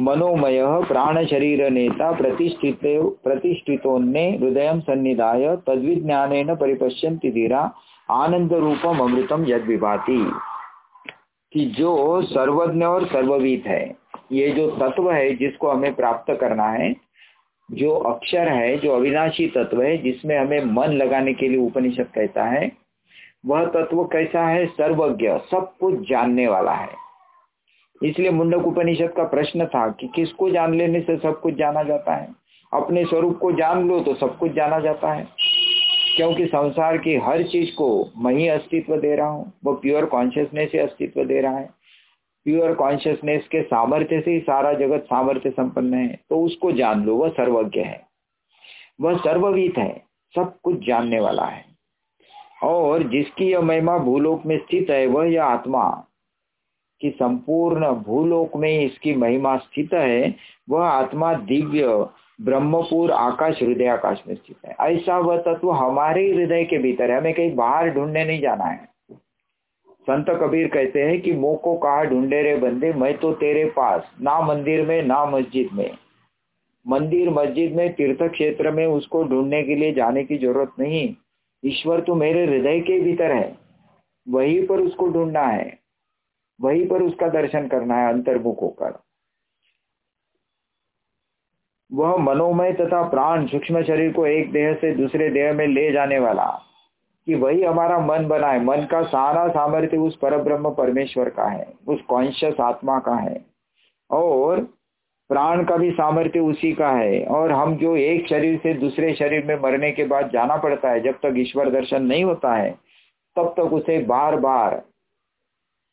मनोमय प्राण शरीर नेता प्रतिष्ठित प्रतिष्ठितोन्ने हृदय सन्निधाय तद्विज्ञान परिपश्यन्ति धीरा आनंद रूपम अमृतम यद विभाति कि जो सर्वज्ञ और सर्वविद है, ये जो तत्व है जिसको हमें प्राप्त करना है, जो अक्षर है, जो अविनाशी तत्व है, जिसमें हमें मन लगाने के लिए उपनिषद कहता है, वह तत्व कैसा है? सर्वज्ञ, सब कुछ जानने वाला है। इसलिए मुंडक उपनिषद का प्रश्न था कि किसको जान लेने से सब कुछ जाना जाता है? अपने स्वरूप को जान लो तो सब कुछ जाना जाता है। क्योंकि संसार की हर चीज़ को मैं ही अस्तित्व दे रहा हूँ। वो प्योर कॉन्शियसनेस ही अस्तित्व दे रहा है। प्योर कॉन्शियसनेस के सामर्थ्य से ही सारा जगत सामर्थ्य संपन्न है तो उसको जान लो, वह सर्वज्ञ है। वह सर्ववित है, सब कुछ जानने वाला है। और जिसकी यह महिमा भूलोक में स्थित है, वह यह आत्मा की संपूर्ण भूलोक में इसकी महिमा स्थित है, वह आत्मा दिव्य ब्रह्मपुर आकाश, हृदय आकाश में स्थित है। ऐसा वह तत्व हमारे हृदय के भीतर है। हमें कहीं बाहर ढूँढने नहीं जाना है। संत कबीर कहते हैं कि मो को कहा ढूंढे रे बंदे, मैं तो तेरे पास, ना मंदिर में, ना मस्जिद में। मंदिर, मस्जिद में, तीर्थ क्षेत्र में उसको ढूँढने के लिए जाने की ज़रूरत नहीं। ईश्वर तो मेरे हृदय के भीतर है। वहीं पर उसको ढूंढना है। वहीं पर उसका दर्शन करना है अंतर्मुख होकर वह मनोमय तथा प्राण सूक्ष्म शरीर को एक देह से दूसरे देह में ले जाने वाला, कि वही हमारा मन बनाए। मन का सारा सामर्थ्य उस पर ब्रह्म परमेश्वर का है, उस कॉन्शियस आत्मा का है। और प्राण का भी सामर्थ्य उसी का है। और हम जो एक शरीर से दूसरे शरीर में मरने के बाद जाना पड़ता है, जब तक ईश्वर दर्शन नहीं होता है, तब तक उसे बार बार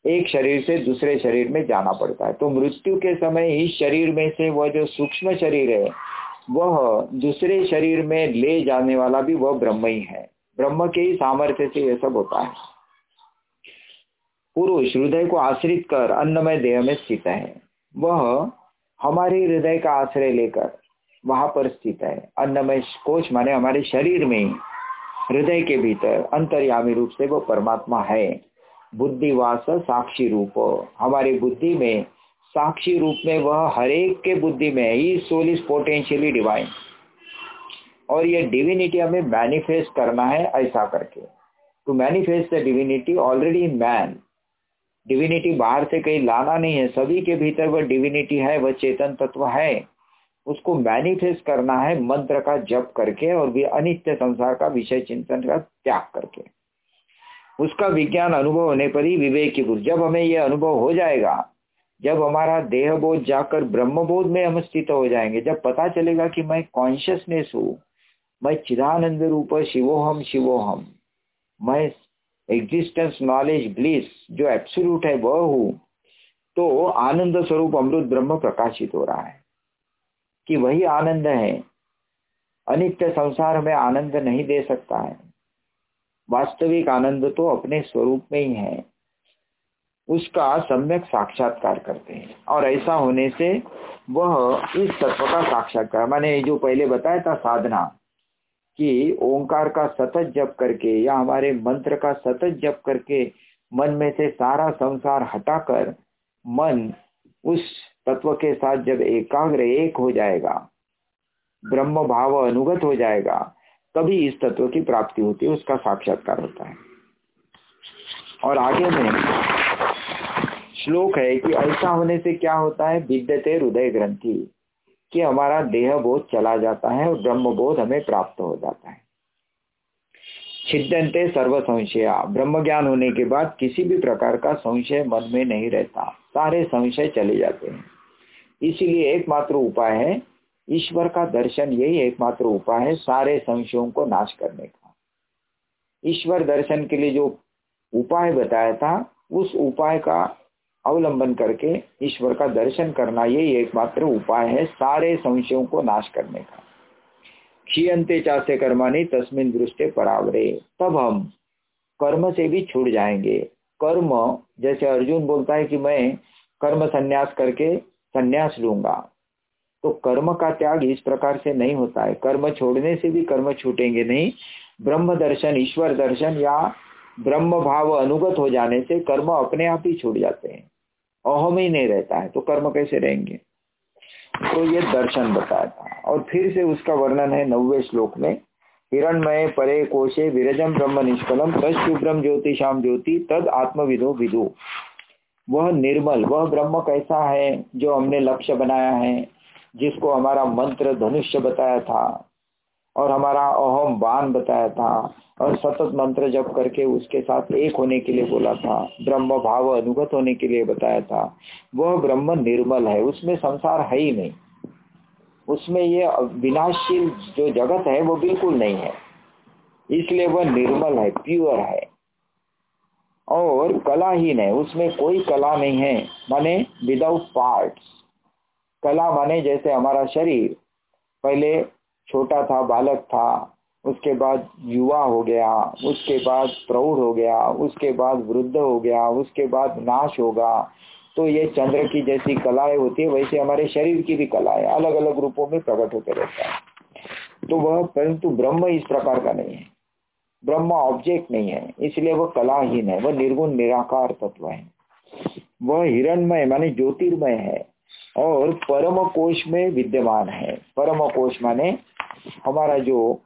एक शरीर से दूसरे शरीर में जाना पड़ता है। तो मृत्यु के समय इस शरीर में से वह जो सूक्ष्म शरीर है, वह दूसरे शरीर में ले जाने वाला भी वह ब्रह्म ही है। ब्रह्म के ही सामर्थ्य से यह सब होता है। पुरुष हृदय को आश्रित कर अन्नमय देह में स्थित है। वह हमारे हृदय का आश्रय लेकर वहाँ पर स्थित है। अन्नमय कोश माने हमारे शरीर में हृदय के भीतर अंतर्यामी रूप से वो परमात्मा है। बुद्धिवास साक्षी रूप। हमारी बुद्धि में साक्षी रूप में वह हरेक के बुद्धि में ही सोल इज़ पोटेंशियली डिवाइन और ये डिविनिटी हमें मैनिफेस्ट करना है ऐसा करके। To manifest the divinity already man divinity बाहर से कहीं लाना नहीं है। सभी के भीतर वह डिविनिटी है, वह चेतन तत्व है। उसको मैनिफेस्ट करना है मंत्र का जप करके और भी अनित्य संसार का विषय चिंतन का त्याग करके। उसका विज्ञान अनुभव होने पर ही विवेक की बुद्ध जब हमें यह अनुभव हो जाएगा, जब हमारा देह बोध जाकर ब्रह्म बोध में हम स्थित हो जाएँगे, जब पता चलेगा कि मैं कॉन्शियसनेस हूँ, मैं चिदानंद रूप शिवोहम शिवोहम, मैं एग्जिस्टेंस नॉलेज ब्लिस जो एब्सोल्यूट है, वह हूँ तो आनंद स्वरूप अमृत ब्रह्म प्रकाशित हो रहा है कि वही आनंद है। अनित्य संसार में आनंद नहीं दे सकता है। वास्तविक आनंद तो अपने स्वरूप में ही है। उसका सम्यक साक्षात्कार करते हैं। और ऐसा होने से वह इस तत्व का साक्षात्कार, मैंने जो पहले बताया था साधना, कि ओंकार का सतत जप करके या हमारे मंत्र का सतत जप करके मन में से सारा संसार हटाकर मन उस तत्व के साथ जब एकाग्र एक हो जाएगा ब्रह्म भाव अनुगत हो जाएगा तभी इस तत्व की प्राप्ति होती है, उसका साक्षात्कार होता है। और आगे में श्लोक है कि ऐसा होने से क्या होता है? विद्यते हृदय ग्रंथि, कि हमारा देह बोध चला जाता है और ब्रह्म बोध हमें प्राप्त हो जाता है। छिदंते सर्व संशया ब्रह्म ज्ञान होने के बाद किसी भी प्रकार का संशय मन में नहीं रहता। सारे संशय चले जाते हैं। इसीलिए एकमात्र उपाय है ईश्वर का दर्शन यही एकमात्र उपाय है सारे संशयों को नाश करने का। ईश्वर दर्शन के लिए जो उपाय बताया था, उस उपाय का अवलंबन करके ईश्वर का दर्शन करना यही एकमात्र उपाय है सारे संशयों को नाश करने का। क्षीयंते चासे कर्मानी तस्मिन दृष्टि परावरे। तब हम कर्म से भी छूट जाएँगे। कर्म, जैसे अर्जुन बोलता है कि मैं कर्म संन्यास करके संन्यास लूँगा। तो कर्म का त्याग इस प्रकार से नहीं होता है। कर्म छोड़ने से भी कर्म छूटेंगे नहीं। ब्रह्म दर्शन, ईश्वर दर्शन या ब्रह्म भाव अनुगत हो जाने से कर्म अपने आप ही छूट जाते हैं। अहम ही नहीं रहता है तो कर्म कैसे रहेंगे? तो ये दर्शन बताया था और फिर से उसका वर्णन है नव्वे श्लोक में। हिरणमय परे कोशे विरजम ब्रह्म निष्कलम तत्शुभ्रम ज्योति श्याम ज्योति, तद आत्मविदो विदो। वह निर्मल, वह ब्रह्म कैसा है, जो हमने लक्ष्य बनाया है जिसको हमारा मंत्र धनुष्य बताया था और हमारा अहम बान बताया था और सतत मंत्र जप करके उसके साथ एक होने के लिए बोला था, ब्रह्म भाव अनुगत होने के लिए बताया था। वह ब्रह्म निर्मल है, उसमें संसार है ही नहीं। उसमें ये विनाशशील जो जगत है, वो बिल्कुल नहीं है। इसलिए वह निर्मल है प्योर है। और कलाहीन है उसमें कोई कला नहीं है, माने विदाउट पार्ट्स कला माने जैसे हमारा शरीर। पहले छोटा था, बालक था, उसके बाद युवा हो गया, उसके बाद प्रौढ़ हो गया, उसके बाद वृद्ध हो गया, उसके बाद नाश होगा। तो ये चंद्र की जैसी कलाएँ होती है, वैसे हमारे शरीर की भी कलाएँ अलग अलग रूपों में प्रकट होते रहता है। तो वह, परंतु ब्रह्म इस प्रकार का नहीं है। ब्रह्म ऑब्जेक्ट नहीं है, इसलिए वह कलाहीन है, वह निर्गुण, निराकार तत्व है। वह हिरणमय, माने ज्योतिर्मय है। और परम कोश में विद्यमान है। परम कोश माने हमारा जो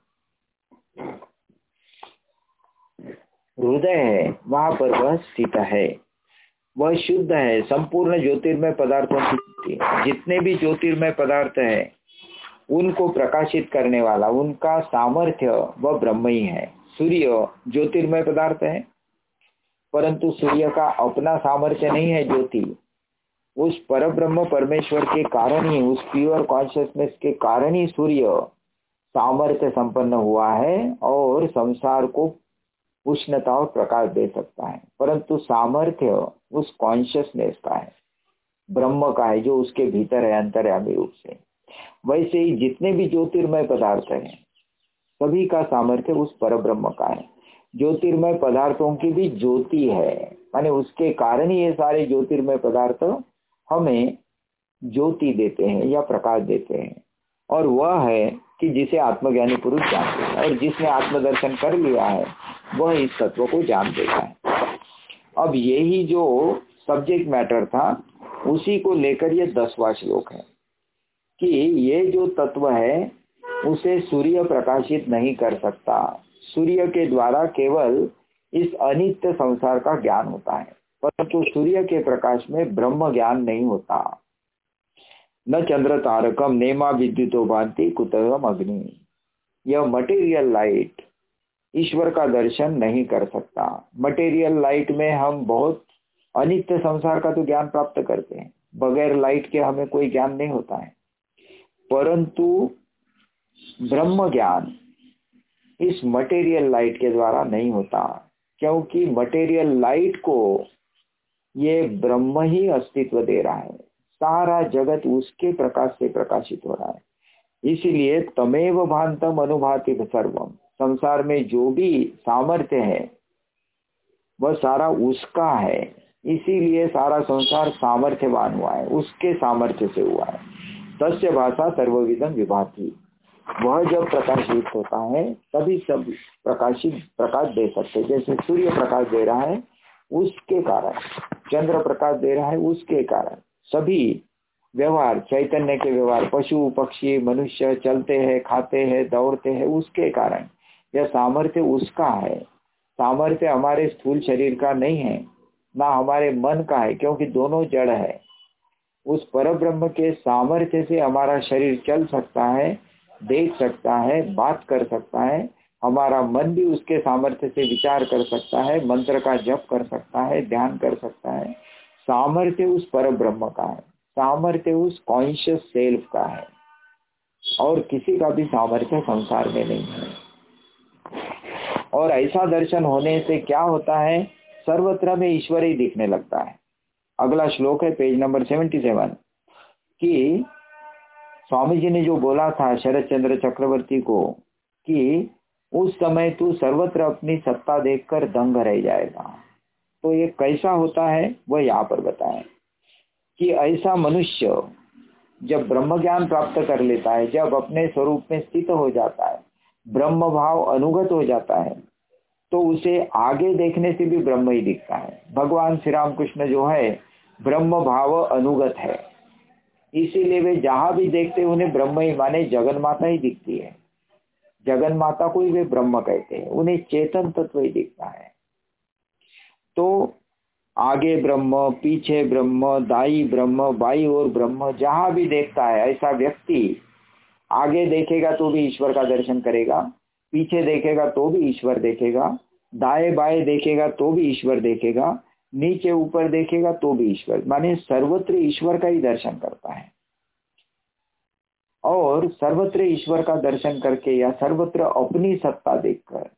हृदय है, वहाँ पर वह स्थित है। वह शुद्ध है, संपूर्ण ज्योतिर्मय पदार्थों की जितने भी ज्योतिर्मय पदार्थ है, उनको प्रकाशित करने वाला, उनका सामर्थ्य वह ब्रह्म ही है। सूर्य ज्योतिर्मय पदार्थ है, परंतु सूर्य का अपना सामर्थ्य नहीं है ज्योति। उस पर ब्रह्म परमेश्वर के कारण ही उस प्योर कॉन्शियसनेस के कारण ही सूर्य सामर्थ्य संपन्न हुआ है और संसार को उष्णता और प्रकाश दे सकता है। परंतु सामर्थ्य उस कॉन्शियसनेस का है, ब्रह्म का है, जो उसके भीतर है, अंतर्यामी रूप से। वैसे ही जितने भी ज्योतिर्मय पदार्थ हैं, सभी का सामर्थ्य उस पर ब्रह्म का है। ज्योतिर्मय पदार्थों की भी ज्योति है, माने उसके कारण ही ये सारे ज्योतिर्मय पदार्थ हमें ज्योति देते हैं या प्रकाश देते हैं। और वह है कि जिसे आत्मज्ञानी पुरुष जानते हैं। और जिसने आत्मदर्शन कर लिया है, वह इस तत्व को जान देता है। अब यही जो सब्जेक्ट मैटर था, उसी को लेकर ये दसवा श्लोक है कि ये जो तत्व है, उसे सूर्य प्रकाशित नहीं कर सकता। सूर्य के द्वारा केवल इस अनित्य संसार का ज्ञान होता है। परंतु सूर्य के प्रकाश में ब्रह्म ज्ञान नहीं होता। न चंद्र तारकम, नेमा विद्युतो भांति कुतम अग्नि। यह मटेरियल लाइट ईश्वर का दर्शन नहीं कर सकता। मटेरियल लाइट में हम बहुत अनित्य संसार का तो ज्ञान प्राप्त करते हैं। बगैर लाइट के हमें कोई ज्ञान नहीं होता है। परंतु ब्रह्म ज्ञान इस मटेरियल लाइट के द्वारा नहीं होता, क्योंकि मटेरियल लाइट को ये ब्रह्म ही अस्तित्व दे रहा है। सारा जगत उसके प्रकाश से प्रकाशित हो रहा है। इसीलिए तमेव भांतम अनुभाति सर्वम। संसार में जो भी सामर्थ्य है, वह सारा उसका है। इसीलिए सारा संसार सामर्थ्यवान हुआ है, उसके सामर्थ्य से हुआ है। तस्य भाषा सर्वविधम विभाती। वह जब प्रकाशित होता है, तभी सब प्रकाशित, प्रकाश दे सकते जैसे सूर्य प्रकाश दे रहा है, उसके कारण। चंद्र प्रकाश दे रहा है उसके कारण। सभी व्यवहार, चैतन्य के व्यवहार, पशु, पक्षी, मनुष्य चलते हैं, खाते हैं, दौड़ते हैं, उसके कारण। यह सामर्थ्य उसका है। सामर्थ्य हमारे स्थूल शरीर का नहीं है, ना हमारे मन का है, क्योंकि दोनों जड़ है। उस पर ब्रह्म के सामर्थ्य से हमारा शरीर चल सकता है, देख सकता है, बात कर सकता है हमारा मन भी उसके सामर्थ्य से विचार कर सकता है, मंत्र का जप कर सकता है, ध्यान कर सकता है। सामर्थ्य उस पर ब्रह्म का है, सामर्थ्य उस कॉन्शियस सेल्फ का है। और किसी का भी सामर्थ्य संसार में नहीं है। और ऐसा दर्शन होने से क्या होता है, सर्वत्र में ईश्वर ही दिखने लगता है। अगला श्लोक है, पेज नंबर सेवेंटी सेवन, कि स्वामी जी ने जो बोला था शरद चंद्र चक्रवर्ती को कि उस समय तू सर्वत्र अपनी सत्ता देखकर दंग रह जाएगा। तो ये कैसा होता है, वह यहाँ पर बताए कि ऐसा मनुष्य जब ब्रह्म ज्ञान प्राप्त कर लेता है, जब अपने स्वरूप में स्थित हो जाता है ब्रह्म भाव अनुगत हो जाता है तो उसे आगे देखने से भी ब्रह्म ही दिखता है। भगवान श्री राम कृष्ण जो है ब्रह्म भाव अनुगत है। इसीलिए वे जहाँ भी देखते उन्हें ब्रह्म ही माने जगन माता ही दिखती है। जगन माता को ही वे ब्रह्म कहते हैं, उन्हें चेतन तत्व ही दिखता है। तो आगे ब्रह्म, पीछे ब्रह्म, दाई ब्रह्म, बाई और ब्रह्म, जहाँ भी देखता है, ऐसा व्यक्ति आगे देखेगा तो भी ईश्वर का दर्शन करेगा, पीछे देखेगा तो भी ईश्वर देखेगा, दाए बाए देखेगा तो भी ईश्वर देखेगा, नीचे ऊपर देखेगा तो भी ईश्वर, माने सर्वत्र ईश्वर का ही दर्शन करता है। और सर्वत्र ईश्वर का दर्शन करके या सर्वत्र अपनी सत्ता देखकर,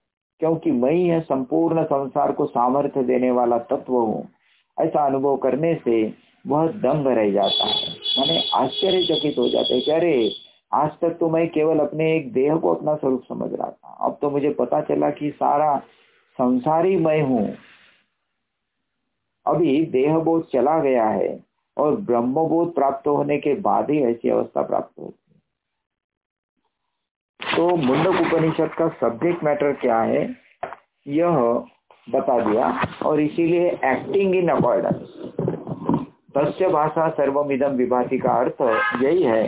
क्योंकि मैं ही संपूर्ण संसार को सामर्थ्य देने वाला तत्व हूँ, ऐसा अनुभव करने से वह दंग रह जाता है। माने आश्चर्यचकित हो जाते हैं अरे, आज तक तो मैं केवल अपने एक देह को अपना स्वरूप समझ रहा था। अब तो मुझे पता चला कि सारा संसार मैं हूँ। अभी देह बोध चला गया है और ब्रह्म बोध प्राप्त होने के बाद ही ऐसी अवस्था प्राप्त होती तो मुंडक उपनिषद का सब्जेक्ट मैटर क्या है, यह बता दिया और इसीलिए एक्टिंग इन अकॉर्डेंस तस्य भाषा सर्वमिदम विभाति का अर्थ यही है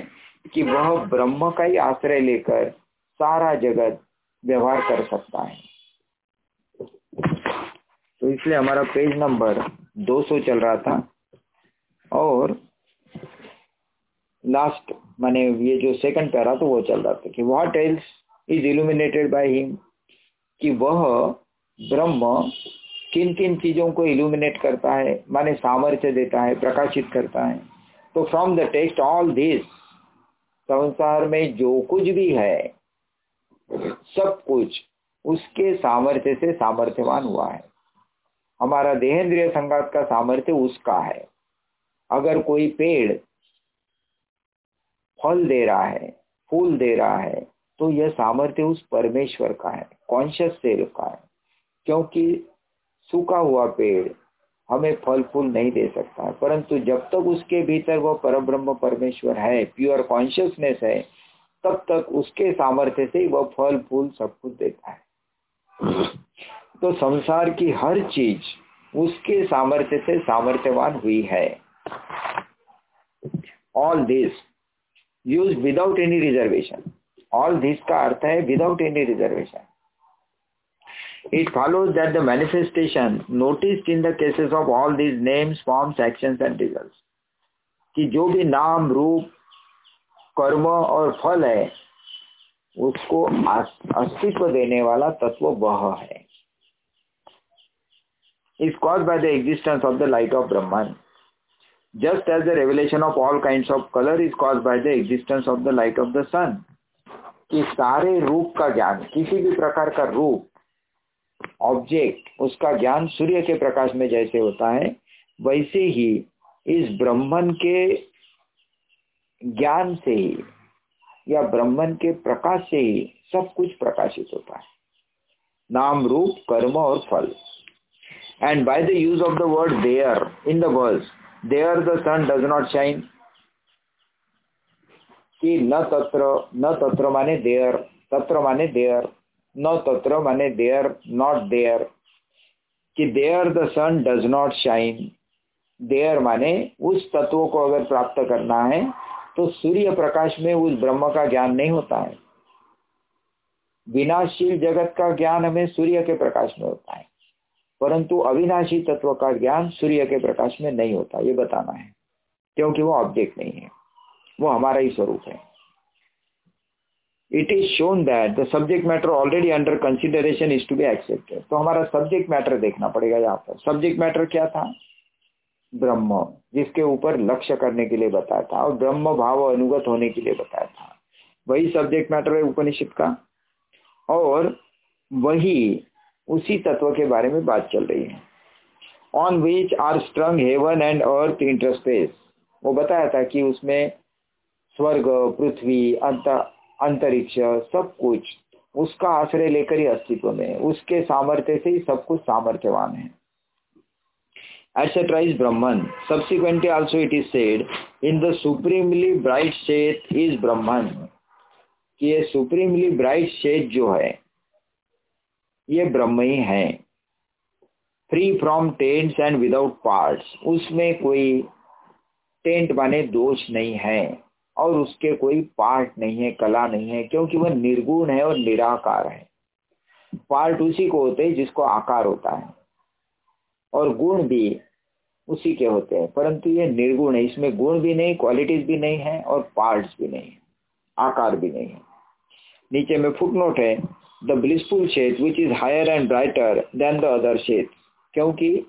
कि वह ब्रह्म का ही आश्रय लेकर सारा जगत व्यवहार कर सकता है। तो इसलिए हमारा पेज नंबर 200 चल रहा था और लास्ट माने ये जो सेकंड पैरा तो वो चल रहा था कि what else is illuminated by him कि वह ब्रह्म किन किन चीज़ों को इल्यूमिनेट करता है, माने सामर्थ्य देता है, प्रकाशित करता है। तो from the text all this संसार में जो कुछ भी है, सब कुछ उसके सामर्थ्य से सामर्थ्यवान हुआ है। हमारा देहेंद्रिय संघात का सामर्थ्य उसका है। अगर कोई पेड़ फल दे रहा है, फूल दे रहा है तो यह सामर्थ्य उस परमेश्वर का है कॉन्शियस सेल का है। क्योंकि सूखा हुआ पेड़ हमें फल फूल नहीं दे सकता है, परंतु जब तक उसके भीतर वह परब्रह्म परमेश्वर है प्योर कॉन्शियसनेस है, तब तक उसके सामर्थ्य से वह फल फूल सब कुछ देता है। तो संसार की हर चीज़ उसके सामर्थ्य से सामर्थ्यवान हुई है। All this use without any reservation all this का अर्थ है without any reservation it follows that the manifestation notice in the cases of all these names forms action and result कि जो भी नाम, रूप, कर्म और फल है, उसको अस्तित्व देने वाला तत्व वह है। Is cause by the existence of the light of ब्रह्मांड just as the revelation of all kinds of color is caused by the existence of the light of the sun. कि सारे रूप का ज्ञान, किसी भी प्रकार का रूप ऑब्जेक्ट उसका ज्ञान सूर्य के प्रकाश में जैसे होता है, वैसे ही इस ब्रह्मन के ज्ञान से ही या ब्रह्मन के प्रकाश से ही सब कुछ प्रकाशित होता है। नाम रूप, कर्म और फल। And by the use of the word there in the world there the sun does not shine कि न तत्र न तत्र माने देयर तत्र माने देयर न तत्र माने देयर नॉट देयर कि there the sun does not shine there माने उस तत्व को अगर प्राप्त करना है तो सूर्य प्रकाश में उस ब्रह्म का ज्ञान नहीं होता है विनाशील जगत का ज्ञान हमें सूर्य के प्रकाश में होता है परंतु अविनाशी तत्व का ज्ञान सूर्य के प्रकाश में नहीं होता, ये बताना है, क्योंकि वो ऑब्जेक्ट नहीं है, वो हमारा ही स्वरूप है। It is shown that the subject matter already under consideration is to be accepted तो हमारा सब्जेक्ट मैटर देखना पड़ेगा यहाँ पर। सब्जेक्ट मैटर क्या था? ब्रह्म, जिसके ऊपर लक्ष्य करने के लिए बताया था और ब्रह्म भाव अनुगत होने के लिए बताया था। वही सब्जेक्ट मैटर है उपनिषद का। और वही उसी तत्व के बारे में बात चल रही है। On which are strung heaven and earth interspace वो बताया था कि उसमें स्वर्ग, पृथ्वी, अंत, अंतरिक्ष, सब कुछ, उसका आश्रय लेकर ही अस्तित्व में उसके सामर्थ्य से ही सब कुछ सामर्थ्यवान है। Etc is brahman subsequently also it is said, in the supremely bright is brahman. कि ये सुप्रीमली ब्राइट शेड जो है ये ब्रह्म ही है। Free from tents and without parts उसमें कोई टेंट बने दोष नहीं है और उसके कोई पार्ट नहीं है, कला नहीं है, क्योंकि वह निर्गुण है और निराकार है। पार्ट उसी को होते हैं जिसको आकार होता है। और गुण भी उसी के होते हैं। परंतु ये निर्गुण है। इसमें गुण भी नहीं क्वालिटीज भी नहीं है और पार्ट्स भी नहीं है। आकार भी नहीं है। नीचे में फुटनोट है। The blissful shade which is higher and brighter than the other shade क्योंकि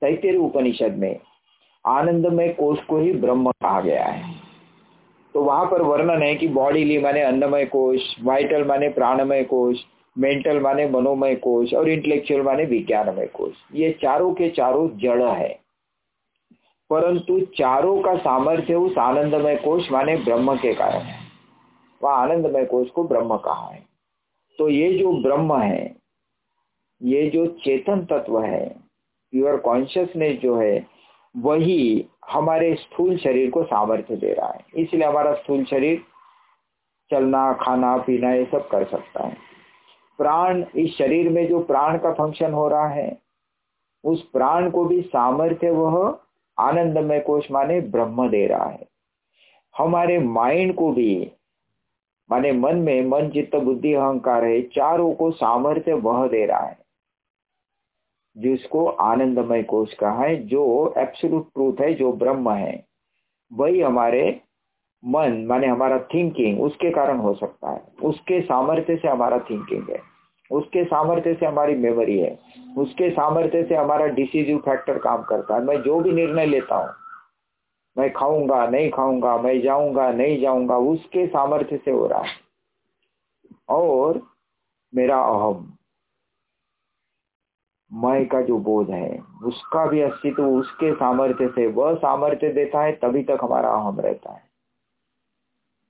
तैतरी उपनिषद में आनंदमय कोष को ही ब्रह्म कहा गया है। तो वहाँ पर वर्णन है कि बॉडी ली माने अन्नमय कोष वाइटल माने प्राणमय कोष मेंटल माने मनोमय कोष और इंटेलेक्चुअल माने विज्ञानमय कोष। ये चारों के चारों जड़ है। परंतु चारों का सामर्थ्य उस आनंदमय कोष माने ब्रह्म के कारण है। वह आनंदमय कोष को ब्रह्म कहा है। तो ये जो ब्रह्म है, ये जो चेतन तत्व है प्योर कॉन्शियसनेस जो है, वही हमारे स्थूल शरीर को सामर्थ्य दे रहा है। इसलिए हमारा स्थूल शरीर चलना, खाना, पीना, ये सब कर सकता है। प्राण, इस शरीर में जो प्राण का फ़ंक्शन हो रहा है, उस प्राण को भी सामर्थ्य वह आनंदमय कोष माने ब्रह्म दे रहा है। हमारे माइंड को भी माने मन में मन, चित्त, बुद्धि, अहंकार है, चारों को सामर्थ्य वह दे रहा है, जिसको आनंदमय कोष कहा है, जो एब्सोल्यूट ट्रूथ है, जो ब्रह्म है। वही हमारे मन, माने हमारा थिंकिंग उसके कारण हो सकता है। उसके सामर्थ्य से हमारा थिंकिंग है। उसके सामर्थ्य से हमारी मेमोरी है। उसके सामर्थ्य से हमारा डिसीजिव फैक्टर काम करता है। मैं जो भी निर्णय लेता हूँ मैं खाऊँगा, नहीं खाऊँगा, मैं जाऊँगा, नहीं जाऊँगा, उसके सामर्थ्य से हो रहा है। और मेरा अहम मैं का जो बोध है, उसका भी अस्तित्व उसके सामर्थ्य से, वह सामर्थ्य देता है, तभी तक हमारा अहम रहता है।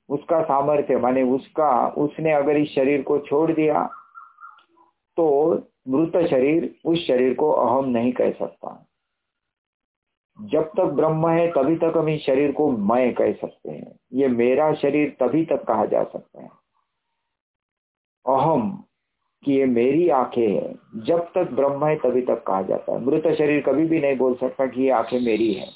उसका सामर्थ्य, माने उसका, उसने अगर इस शरीर को छोड़ दिया तो मृत शरीर उस शरीर को अहम नहीं कह सकता। जब तक ब्रह्म है, तभी तक हम इस शरीर को मैं कह सकते हैं। ये मेरा शरीर तभी तक कहा जा सकता है। अहम, कि ये मेरी आँखें है। जब तक ब्रह्म है, तभी तक कहा जाता है। मृत शरीर कभी भी नहीं बोल सकता कि ये आँखें मेरी है।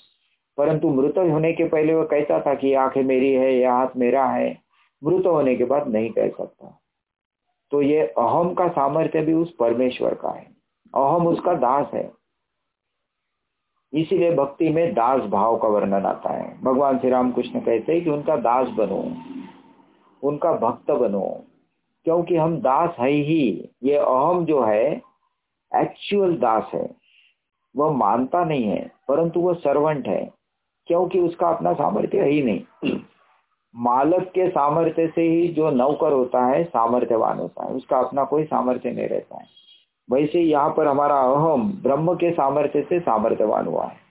परंतु मृत होने के पहले वो कहता था कि आँखें मेरी है यह हाथ मेरा है। मृत होने के बाद नहीं कह सकता। तो ये अहम का सामर्थ्य भी उस परमेश्वर का है। अहम उसका दास है। इसीलिए भक्ति में दास भाव का वर्णन आता है। भगवान श्री राम कृष्ण कहते हैं कि उनका दास बनो, उनका भक्त बनो, क्योंकि हम दास है ही। ये अहम जो है एक्चुअल दास है। वह मानता नहीं है, परंतु वह सर्वेंट है, क्योंकि उसका अपना सामर्थ्य है ही नहीं। मालक के सामर्थ्य से ही जो नौकर होता है, सामर्थ्यवान होता है, उसका अपना कोई सामर्थ्य नहीं रहता है। वैसे यहाँ पर हमारा अहम ब्रह्म के सामर्थ्य से सामर्थ्यवान हुआ है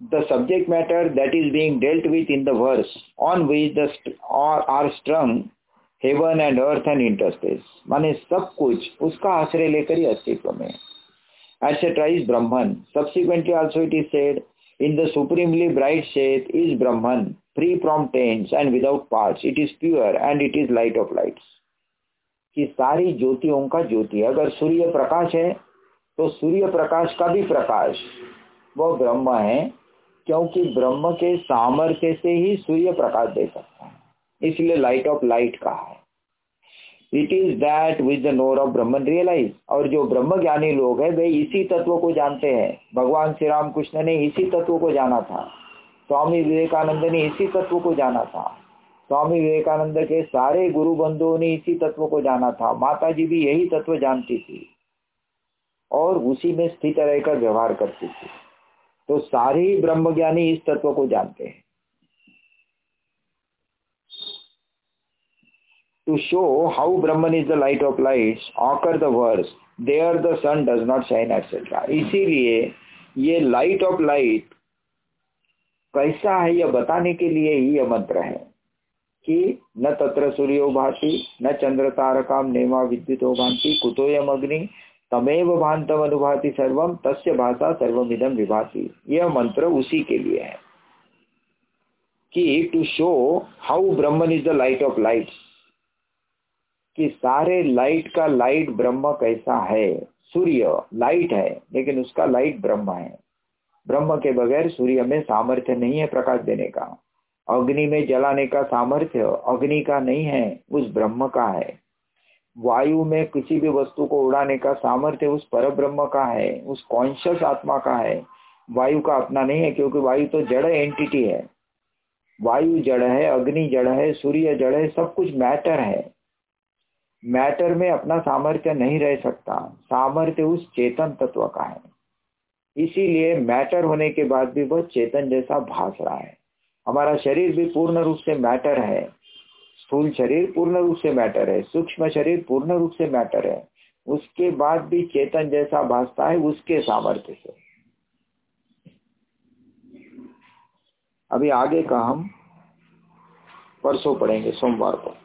the subject matter that is being dealt with in the verse on which the are, are strung heaven and earth and interspace माने सब कुछ उसका आश्रय लेकर ही अस्तित्व में etc is brahman subsequently also it is said in the supremely bright state is brahman free from taints and without parts. It is pure and it is light of lights. कि सारी ज्योतियों का ज्योति अगर सूर्य प्रकाश है तो सूर्य प्रकाश का भी प्रकाश। वह ब्रह्म है, क्योंकि ब्रह्म के सामर्थ्य से ही सूर्य प्रकाश दे सकता है। इसलिए लाइट ऑफ़ लाइट कहा है। It is that with the knower of Brahman realise और जो ब्रह्म ज्ञानी लोग हैं, वे इसी तत्व को जानते हैं। भगवान श्री राम कृष्ण ने इसी तत्व को जाना था। स्वामी विवेकानंद ने इसी तत्व को जाना था। स्वामी विवेकानंद के सारे गुरु बंधुओं ने इसी तत्व को जाना था। माता जी भी यही तत्व जानती थी और उसी में स्थित रहकर व्यवहार करती थी। तो सारे ही ब्रह्मज्ञानी इस तत्व को जानते हैं। To show how Brahman is the light of lights, occur the verse, there the sun does not shine, etc. इसीलिए ये लाइट ऑफ़ लाइट कैसा है यह बताने के लिए ही यह मंत्र है कि न तत्र सूर्यो भाति, न चंद्र तारकाम नेमा विद्युतो भांति कुतोयम अग्नि तमेव भांतम अनुभाति सर्वम तस्य भाषा सर्वमिदम विभाति। यह मंत्र उसी के लिए है कि to show how Brahman is the light of light कि सारे लाइट का लाइट ब्रह्म कैसा है। सूर्य लाइट है, लेकिन उसका लाइट ब्रह्म है। ब्रह्म के बगैर सूर्य में सामर्थ्य नहीं है प्रकाश देने का। अग्नि में जलाने का सामर्थ्य अग्नि का नहीं है, उस ब्रह्म का है। वायु में किसी भी वस्तु को उड़ाने का सामर्थ्य उस पर ब्रह्म का है, उस कॉन्शियस आत्मा का है। वायु का अपना नहीं है, क्योंकि वायु तो जड़ एंटिटी है। वायु जड़ है, अग्नि जड़ है, सूर्य जड़ है, सब कुछ मैटर है। मैटर में अपना सामर्थ्य नहीं रह सकता। सामर्थ्य उस चेतन तत्व का है। इसीलिए मैटर होने के बाद भी वह चेतन जैसा भास रहा है। हमारा शरीर भी पूर्ण रूप से मैटर है। स्थूल शरीर पूर्ण रूप से मैटर है। सूक्ष्म शरीर पूर्ण रूप से मैटर है। उसके बाद भी चेतन जैसा भासता है उसके सामर्थ्य से। अभी आगे का हम परसों पढ़ेंगे, सोमवार को।